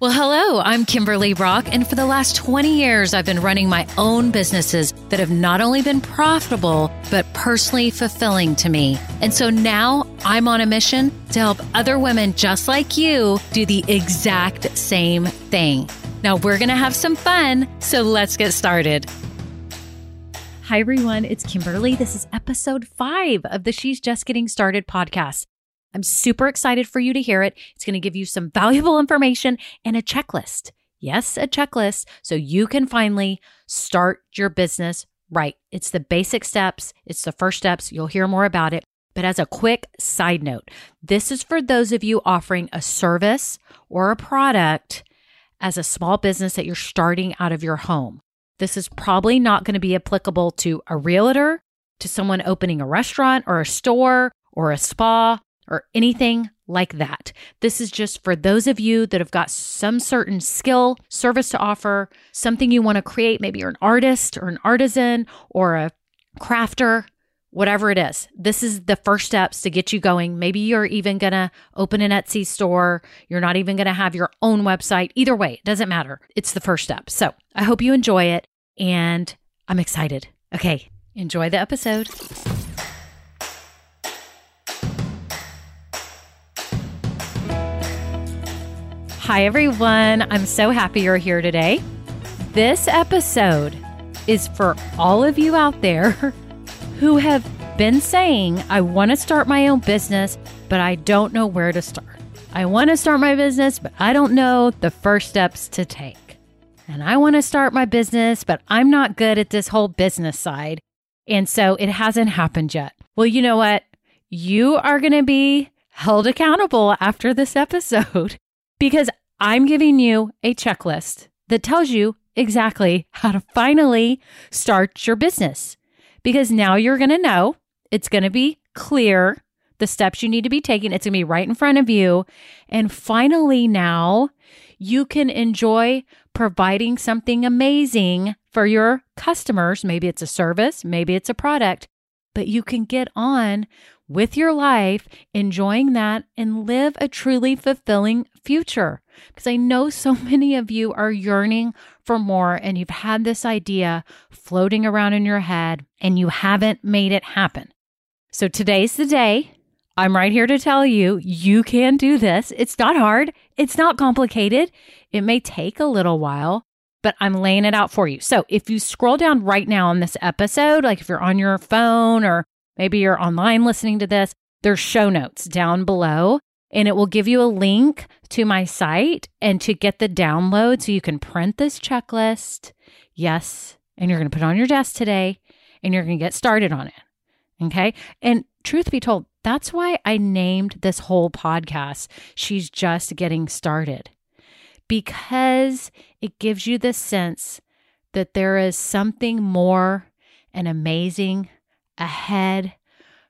Well, hello, I'm Kimberly Brock, and for the last 20 years, I've been running my own businesses that have not only been profitable, but personally fulfilling to me. And so now I'm on a mission to help other women just like you do the exact same thing. Now we're going to have some fun, so let's get started. Hi, everyone. It's Kimberly. This is episode five of the She's Just Getting Started podcast. I'm super excited for you to hear it. It's going to give you some valuable information and a checklist. Yes, a checklist so you can finally start your business right. It's the basic steps, it's the first steps. You'll hear more about it. But as a quick side note, this is for those of you offering a service or a product as a small business that you're starting out of your home. This is probably not going to be applicable to a realtor, to someone opening a restaurant or a store or a spa or anything like that. This is just for those of you that have got some certain skill, service to offer, something you want to create. Maybe you're an artist or an artisan or a crafter, whatever it is. This is the first steps to get you going. Maybe you're even going to open an Etsy store. You're not even going to have your own website. Either way, it doesn't matter. It's the first step. So I hope you enjoy it and I'm excited. Okay, enjoy the episode. Hi, everyone. I'm so happy you're here today. This episode is for all of you out there who have been saying, I want to start my own business, but I don't know where to start. I want to start my business, but I don't know the first steps to take. And I want to start my business, but I'm not good at this whole business side. And so it hasn't happened yet. Well, you know what? You are going to be held accountable after this episode because I'm giving you a checklist that tells you exactly how to finally start your business. Because now you're going to know it's going to be clear the steps you need to be taking. It's going to be right in front of you. And finally, now you can enjoy providing something amazing for your customers. Maybe it's a service, maybe it's a product, but you can get on with your life, enjoying that, and live a truly fulfilling future. Because I know so many of you are yearning for more and you've had this idea floating around in your head and you haven't made it happen. So today's the day. I'm right here to tell you, you can do this. It's not hard, it's not complicated. It may take a little while, but I'm laying it out for you. So if you scroll down right now on this episode, like if you're on your phone or maybe you're online listening to this, there's show notes down below and it will give you a link to my site and to get the download so you can print this checklist. Yes. And you're going to put it on your desk today and you're going to get started on it. Okay. And truth be told, that's why I named this whole podcast, She's Just Getting Started, because it gives you the sense that there is something more and amazing ahead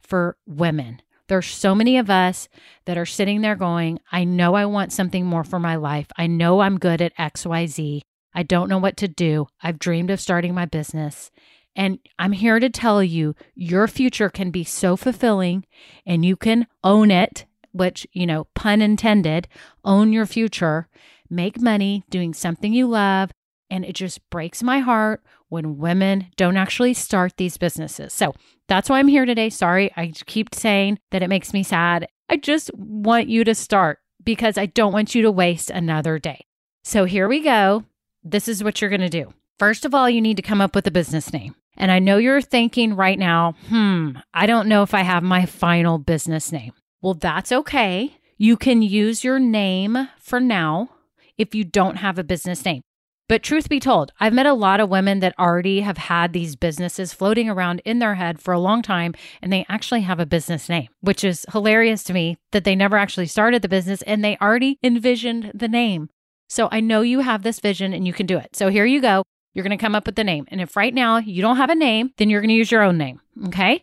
for women. There's so many of us that are sitting there going, I know I want something more for my life. I know I'm good at XYZ. I don't know what to do. I've dreamed of starting my business. And I'm here to tell you your future can be so fulfilling and you can own it, which, you know, pun intended, own your future, make money doing something you love. And it just breaks my heart when women don't actually start these businesses. So that's why I'm here today. Sorry, I keep saying that it makes me sad. I just want you to start because I don't want you to waste another day. So here we go. This is what you're going to do. First of all, you need to come up with a business name. And I know you're thinking right now, hmm, I don't know if I have my final business name. Well, that's okay. You can use your name for now if you don't have a business name. But truth be told, I've met a lot of women that already have had these businesses floating around in their head for a long time, and they actually have a business name, which is hilarious to me that they never actually started the business and they already envisioned the name. So I know you have this vision and you can do it. So here you go. You're going to come up with the name. And if right now you don't have a name, then you're going to use your own name. Okay.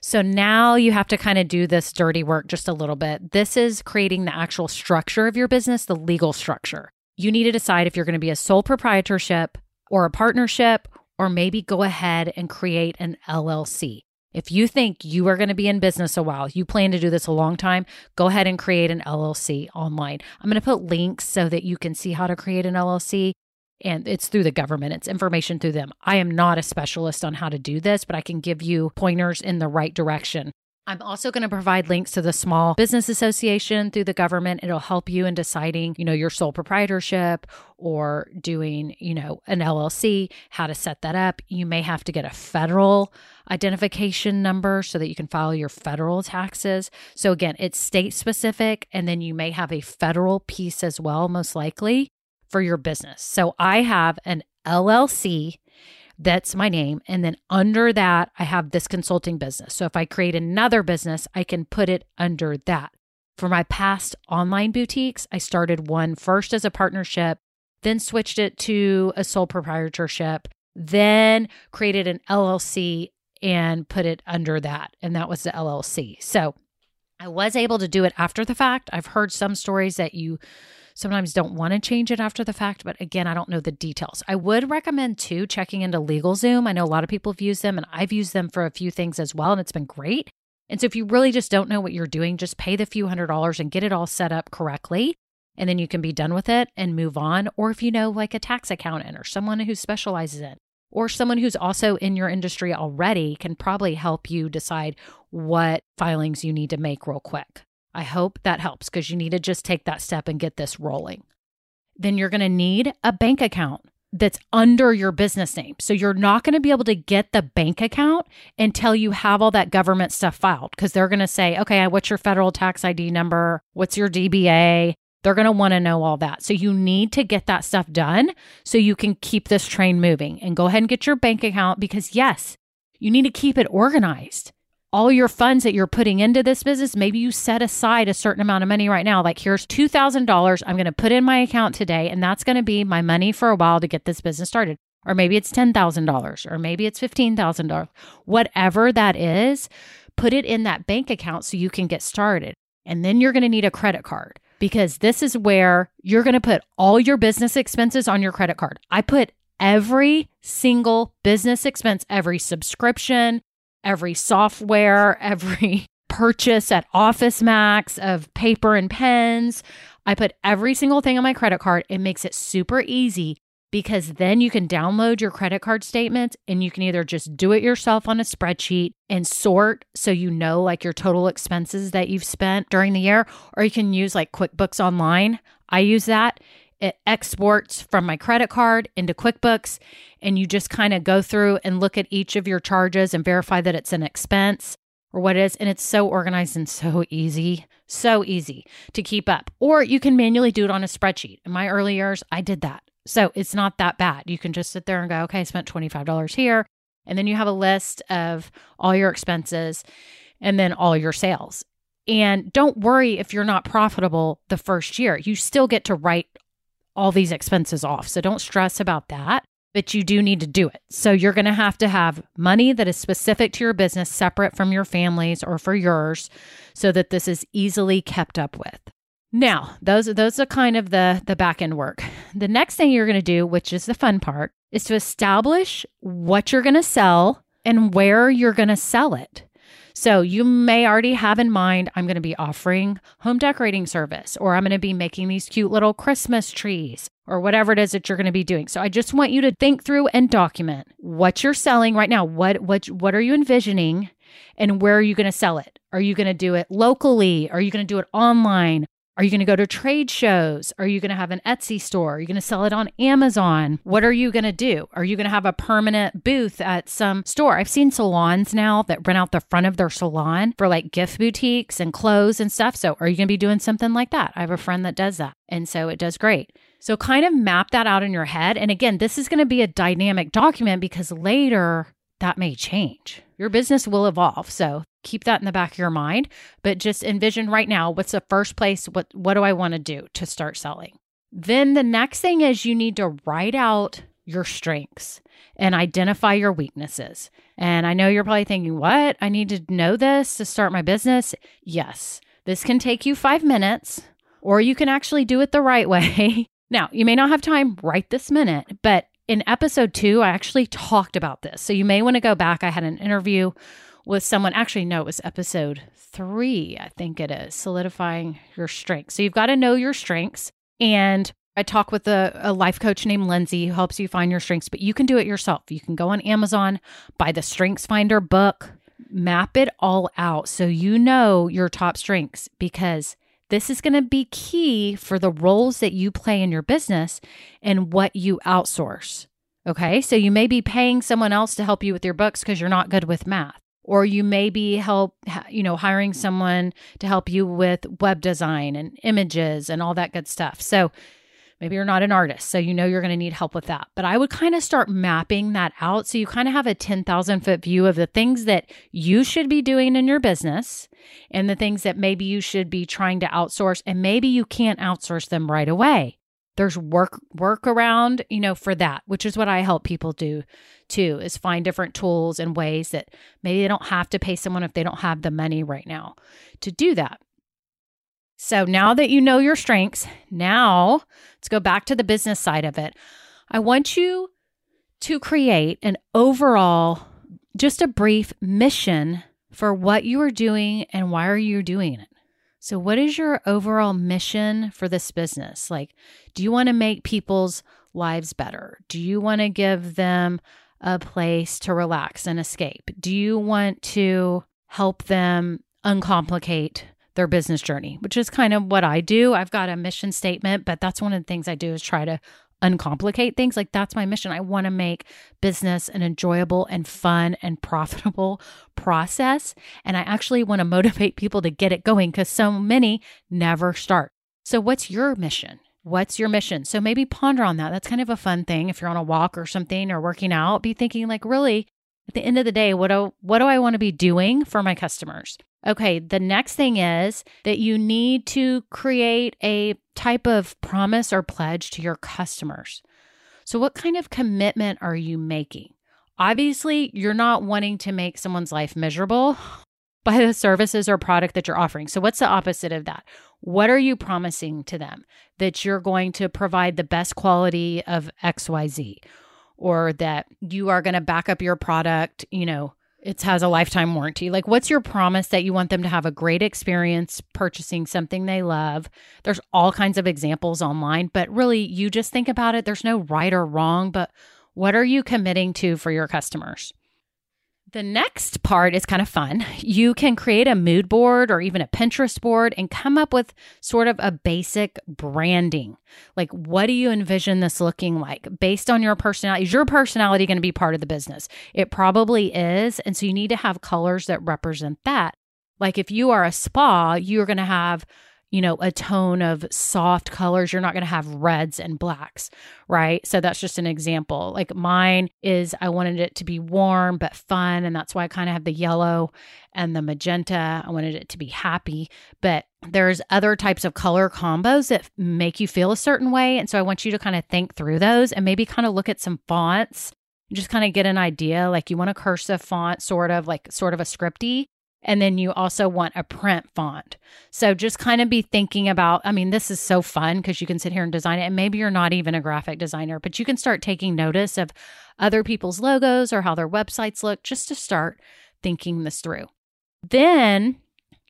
So now you have to kind of do this dirty work just a little bit. This is creating the actual structure of your business, the legal structure you need to decide if you're going to be a sole proprietorship or a partnership, or maybe go ahead and create an LLC. If you think you are going to be in business a while, you plan to do this a long time, go ahead and create an LLC online. I'm going to put links so that you can see how to create an LLC. And it's through the government, it's information through them. I am not a specialist on how to do this, but I can give you pointers in the right direction. I'm also going to provide links to the Small Business Association through the government. It'll help you in deciding, you know, your sole proprietorship or doing, you know, an LLC, how to set that up. You may have to get a federal identification number so that you can file your federal taxes. So again, it's state specific and then you may have a federal piece as well most likely for your business. So I have an LLC that's my name. And then under that, I have this consulting business. So if I create another business, I can put it under that. For my past online boutiques, I started one first as a partnership, then switched it to a sole proprietorship, then created an LLC and put it under that. And that was the LLC. So I was able to do it after the fact. I've heard some stories that you sometimes don't want to change it after the fact, but again, I don't know the details. I would recommend too checking into LegalZoom. I know a lot of people have used them and I've used them for a few things as well, and it's been great. And so if you really just don't know what you're doing, just pay the few hundred dollars and get it all set up correctly. And then you can be done with it and move on. Or if you know, like a tax accountant or someone who specializes in, or someone who's also in your industry already can probably help you decide what filings you need to make real quick. I hope that helps because you need to just take that step and get this rolling. Then you're going to need a bank account that's under your business name. So you're not going to be able to get the bank account until you have all that government stuff filed because they're going to say, okay, uh, what's your federal tax ID number? What's your DBA? They're going to want to know all that. So you need to get that stuff done so you can keep this train moving and go ahead and get your bank account because, yes, you need to keep it organized all your funds that you're putting into this business, maybe you set aside a certain amount of money right now. Like, here's $2,000 I'm going to put in my account today, and that's going to be my money for a while to get this business started. Or maybe it's $10,000, or maybe it's $15,000. Whatever that is, put it in that bank account so you can get started. And then you're going to need a credit card because this is where you're going to put all your business expenses on your credit card. I put every single business expense, every subscription, every software, every purchase at Office Max of paper and pens. I put every single thing on my credit card. It makes it super easy because then you can download your credit card statements and you can either just do it yourself on a spreadsheet and sort so you know like your total expenses that you've spent during the year, or you can use like QuickBooks Online. I use that it exports from my credit card into QuickBooks, and you just kind of go through and look at each of your charges and verify that it's an expense or what it is. And it's so organized and so easy, so easy to keep up. Or you can manually do it on a spreadsheet. In my early years, I did that. So it's not that bad. You can just sit there and go, okay, I spent $25 here. And then you have a list of all your expenses and then all your sales. And don't worry if you're not profitable the first year. You still get to write all these expenses off. So don't stress about that, but you do need to do it. So you're going to have to have money that is specific to your business, separate from your family's or for yours, so that this is easily kept up with. Now, those those are kind of the the back end work. The next thing you're going to do, which is the fun part, is to establish what you're going to sell and where you're going to sell it. So you may already have in mind, I'm going to be offering home decorating service, or I'm going to be making these cute little Christmas trees, or whatever it is that you're going to be doing. So I just want you to think through and document what you're selling right now. What what what are you envisioning, and where are you going to sell it? Are you going to do it locally? Are you going to do it online? Are you going to go to trade shows? Are you going to have an Etsy store? Are you going to sell it on Amazon? What are you going to do? Are you going to have a permanent booth at some store? I've seen salons now that rent out the front of their salon for like gift boutiques and clothes and stuff. So, are you going to be doing something like that? I have a friend that does that. And so it does great. So, kind of map that out in your head. And again, this is going to be a dynamic document because later that may change. Your business will evolve. So, keep that in the back of your mind but just envision right now what's the first place what what do i want to do to start selling? Then the next thing is you need to write out your strengths and identify your weaknesses. And i know you're probably thinking what? I need to know this to start my business? Yes this can take you 5 minutes or you can actually do it the right way. Now you may not have time right this minute but in episode 2 I actually talked about this so you may want to go back I had an interview with someone. Actually, no, it was episode three, I think it is solidifying your strengths. So you've got to know your strengths. And I talk with a, a, life coach named Lindsay who helps you find your strengths, but you can do it yourself. You can go on Amazon, buy the Strengths Finder book, map it all out so you know your top strengths because this is going to be key for the roles that you play in your business and what you outsource. Okay. So you may be paying someone else to help you with your books because you're not good with math. Or you may be help, you know, hiring someone to help you with web design and images and all that good stuff. So maybe you're not an artist, so you know you're going to need help with that. But I would kind of start mapping that out so you kind of have a 10,000 foot view of the things that you should be doing in your business and the things that maybe you should be trying to outsource and maybe you can't outsource them right away there's work work around you know for that which is what i help people do too is find different tools and ways that maybe they don't have to pay someone if they don't have the money right now to do that so now that you know your strengths now let's go back to the business side of it i want you to create an overall just a brief mission for what you are doing and why are you doing it so, what is your overall mission for this business? Like, do you want to make people's lives better? Do you want to give them a place to relax and escape? Do you want to help them uncomplicate their business journey, which is kind of what I do. I've got a mission statement, but that's one of the things I do is try to uncomplicate things. Like that's my mission. I want to make business an enjoyable and fun and profitable process. And I actually want to motivate people to get it going because so many never start. So, what's your mission? What's your mission? So, maybe ponder on that. That's kind of a fun thing. If you're on a walk or something or working out, be thinking, like, really, at the end of the day, what do, what do I want to be doing for my customers? Okay, the next thing is that you need to create a type of promise or pledge to your customers. So, what kind of commitment are you making? Obviously, you're not wanting to make someone's life miserable by the services or product that you're offering. So, what's the opposite of that? What are you promising to them? That you're going to provide the best quality of XYZ or that you are going to back up your product, you know, it has a lifetime warranty. Like, what's your promise that you want them to have a great experience purchasing something they love? There's all kinds of examples online, but really, you just think about it. There's no right or wrong, but what are you committing to for your customers? The next part is kind of fun. You can create a mood board or even a Pinterest board and come up with sort of a basic branding. Like, what do you envision this looking like based on your personality? Is your personality going to be part of the business? It probably is. And so you need to have colors that represent that. Like, if you are a spa, you're going to have you know, a tone of soft colors. You're not going to have reds and blacks, right? So that's just an example. Like mine is, I wanted it to be warm but fun. And that's why I kind of have the yellow and the magenta. I wanted it to be happy. But there's other types of color combos that make you feel a certain way. And so I want you to kind of think through those and maybe kind of look at some fonts just kind of get an idea like you want a cursive font sort of like sort of a scripty and then you also want a print font. So just kind of be thinking about, I mean, this is so fun because you can sit here and design it. And maybe you're not even a graphic designer, but you can start taking notice of other people's logos or how their websites look just to start thinking this through. Then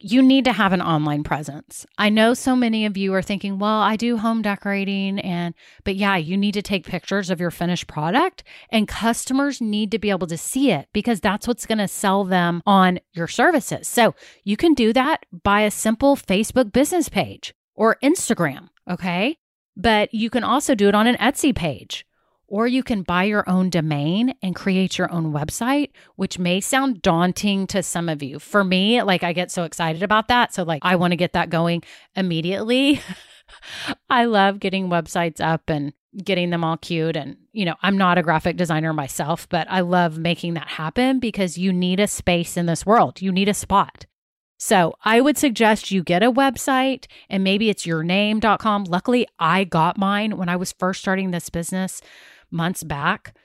you need to have an online presence. I know so many of you are thinking, well, I do home decorating and but yeah, you need to take pictures of your finished product and customers need to be able to see it because that's what's going to sell them on your services. So, you can do that by a simple Facebook business page or Instagram, okay? But you can also do it on an Etsy page or you can buy your own domain and create your own website, which may sound daunting to some of you. For me, like I get so excited about that. So, like, I want to get that going immediately. I love getting websites up and getting them all cute. And, you know, I'm not a graphic designer myself, but I love making that happen because you need a space in this world. You need a spot. So I would suggest you get a website and maybe it's yourname.com. Luckily, I got mine when I was first starting this business months back,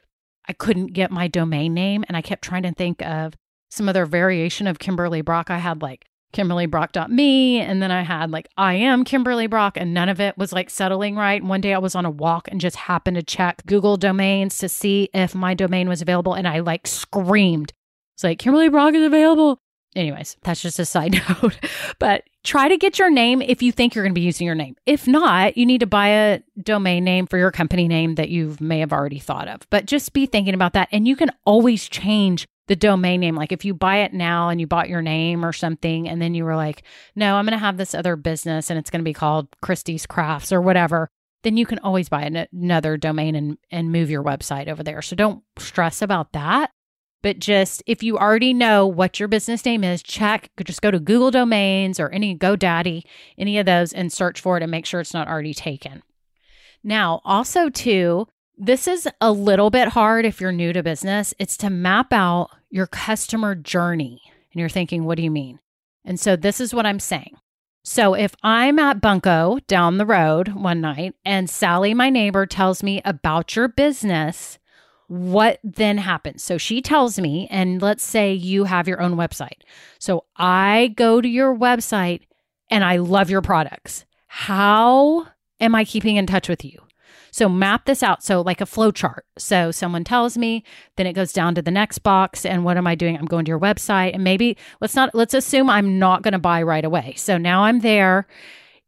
I couldn't get my domain name and I kept trying to think of some other variation of Kimberly Brock. I had like kimberlybrock.me and then I had like I am Kimberly Brock and none of it was like settling right. One day I was on a walk and just happened to check Google domains to see if my domain was available and I like screamed It's like Kimberly Brock is available. Anyways, that's just a side note. but try to get your name if you think you're going to be using your name. If not, you need to buy a domain name for your company name that you may have already thought of. But just be thinking about that. And you can always change the domain name. Like if you buy it now and you bought your name or something, and then you were like, no, I'm going to have this other business and it's going to be called Christie's Crafts or whatever, then you can always buy an- another domain and, and move your website over there. So don't stress about that. But just if you already know what your business name is, check, just go to Google Domains or any GoDaddy, any of those, and search for it and make sure it's not already taken. Now, also, too, this is a little bit hard if you're new to business. It's to map out your customer journey. And you're thinking, what do you mean? And so this is what I'm saying. So if I'm at Bunko down the road one night and Sally, my neighbor, tells me about your business, what then happens? So she tells me, and let's say you have your own website. So I go to your website and I love your products. How am I keeping in touch with you? So map this out. So like a flow chart. So someone tells me, then it goes down to the next box. And what am I doing? I'm going to your website. And maybe let's not, let's assume I'm not going to buy right away. So now I'm there.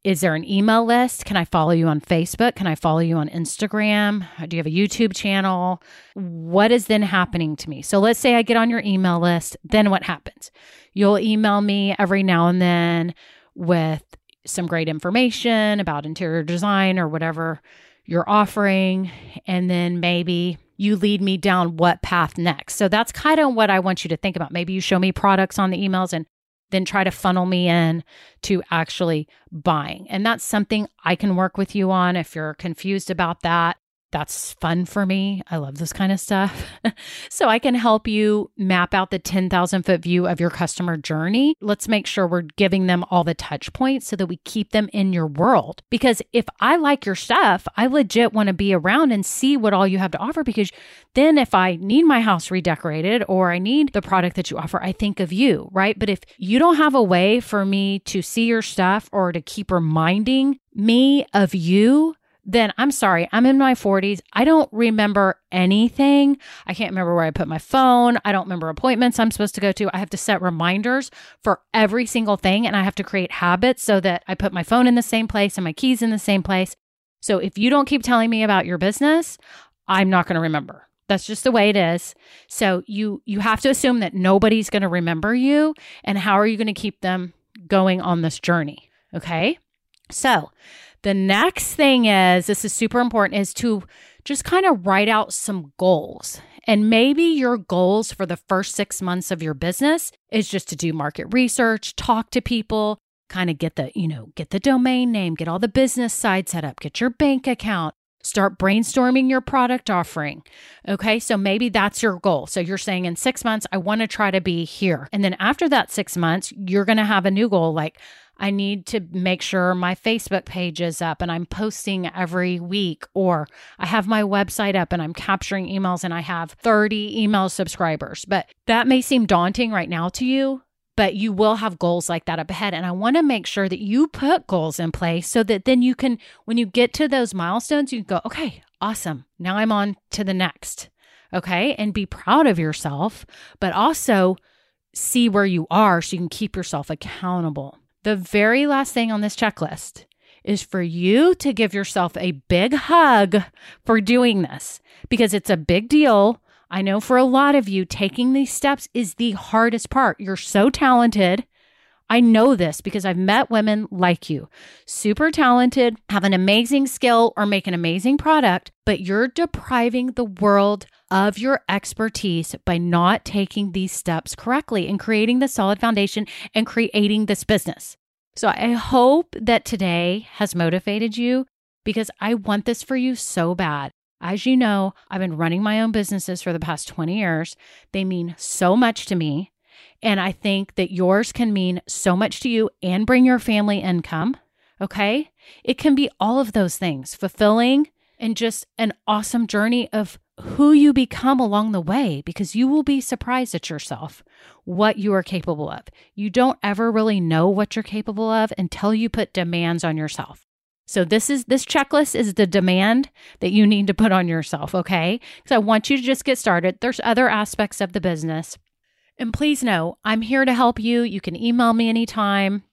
Is there an email list? Can I follow you on Facebook? Can I follow you on Instagram? Do you have a YouTube channel? What is then happening to me? So let's say I get on your email list. Then what happens? You'll email me every now and then with some great information about interior design or whatever you're offering, and then maybe you lead me down what path next. So that's kind of what I want you to think about. Maybe you show me products on the emails and then try to funnel me in to actually buying. And that's something I can work with you on if you're confused about that that's fun for me. I love this kind of stuff. so I can help you map out the 10,000 foot view of your customer journey. Let's make sure we're giving them all the touch points so that we keep them in your world. Because if I like your stuff, I legit want to be around and see what all you have to offer. Because then if I need my house redecorated or I need the product that you offer, I think of you, right? But if you don't have a way for me to see your stuff or to keep reminding me of you, then I'm sorry, I'm in my 40s. I don't remember anything. I can't remember where I put my phone. I don't remember appointments I'm supposed to go to. I have to set reminders for every single thing and I have to create habits so that I put my phone in the same place and my keys in the same place. So if you don't keep telling me about your business, I'm not going to remember. That's just the way it is. So you you have to assume that nobody's going to remember you and how are you going to keep them going on this journey? Okay? So, the next thing is this is super important is to just kind of write out some goals. And maybe your goals for the first six months of your business is just to do market research, talk to people, kind of get the, you know, get the domain name, get all the business side set up, get your bank account, start brainstorming your product offering. Okay. So maybe that's your goal. So you're saying in six months, I want to try to be here. And then after that six months, you're going to have a new goal like, I need to make sure my Facebook page is up and I'm posting every week, or I have my website up and I'm capturing emails and I have 30 email subscribers. But that may seem daunting right now to you, but you will have goals like that up ahead. And I want to make sure that you put goals in place so that then you can, when you get to those milestones, you can go, okay, awesome. Now I'm on to the next. Okay. And be proud of yourself, but also see where you are so you can keep yourself accountable. The very last thing on this checklist is for you to give yourself a big hug for doing this because it's a big deal. I know for a lot of you, taking these steps is the hardest part. You're so talented. I know this because I've met women like you, super talented, have an amazing skill, or make an amazing product, but you're depriving the world of your expertise by not taking these steps correctly and creating the solid foundation and creating this business. So I hope that today has motivated you because I want this for you so bad. As you know, I've been running my own businesses for the past 20 years. They mean so much to me. And I think that yours can mean so much to you and bring your family income. Okay. It can be all of those things fulfilling and just an awesome journey of who you become along the way because you will be surprised at yourself what you are capable of. You don't ever really know what you're capable of until you put demands on yourself. So this is this checklist is the demand that you need to put on yourself, okay? Because I want you to just get started. There's other aspects of the business And please know, I'm here to help you. You can email me anytime.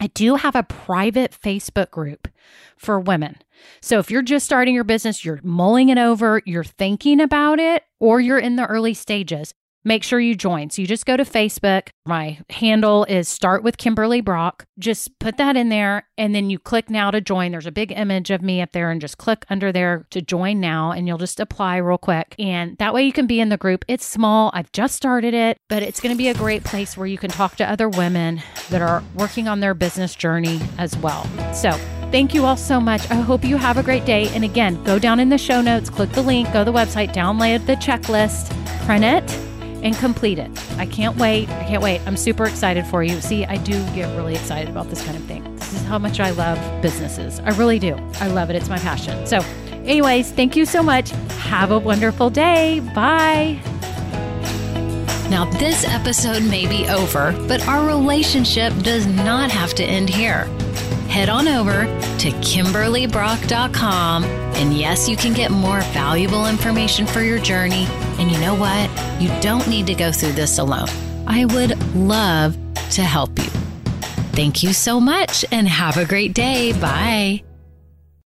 I do have a private Facebook group for women. So if you're just starting your business, you're mulling it over, you're thinking about it, or you're in the early stages, make sure you join. So you just go to Facebook. My handle is Start with Kimberly Brock. Just put that in there and then you click now to join. There's a big image of me up there and just click under there to join now and you'll just apply real quick. And that way you can be in the group. It's small. I've just started it, but it's going to be a great place where you can talk to other women that are working on their business journey as well. So, Thank you all so much. I hope you have a great day. And again, go down in the show notes, click the link, go to the website, download the checklist, print it, and complete it. I can't wait. I can't wait. I'm super excited for you. See, I do get really excited about this kind of thing. This is how much I love businesses. I really do. I love it. It's my passion. So, anyways, thank you so much. Have a wonderful day. Bye. Now, this episode may be over, but our relationship does not have to end here head on over to KimberlyBrock.com. And yes, you can get more valuable information for your journey. And you know what? You don't need to go through this alone. I would love to help you. Thank you so much and have a great day. Bye.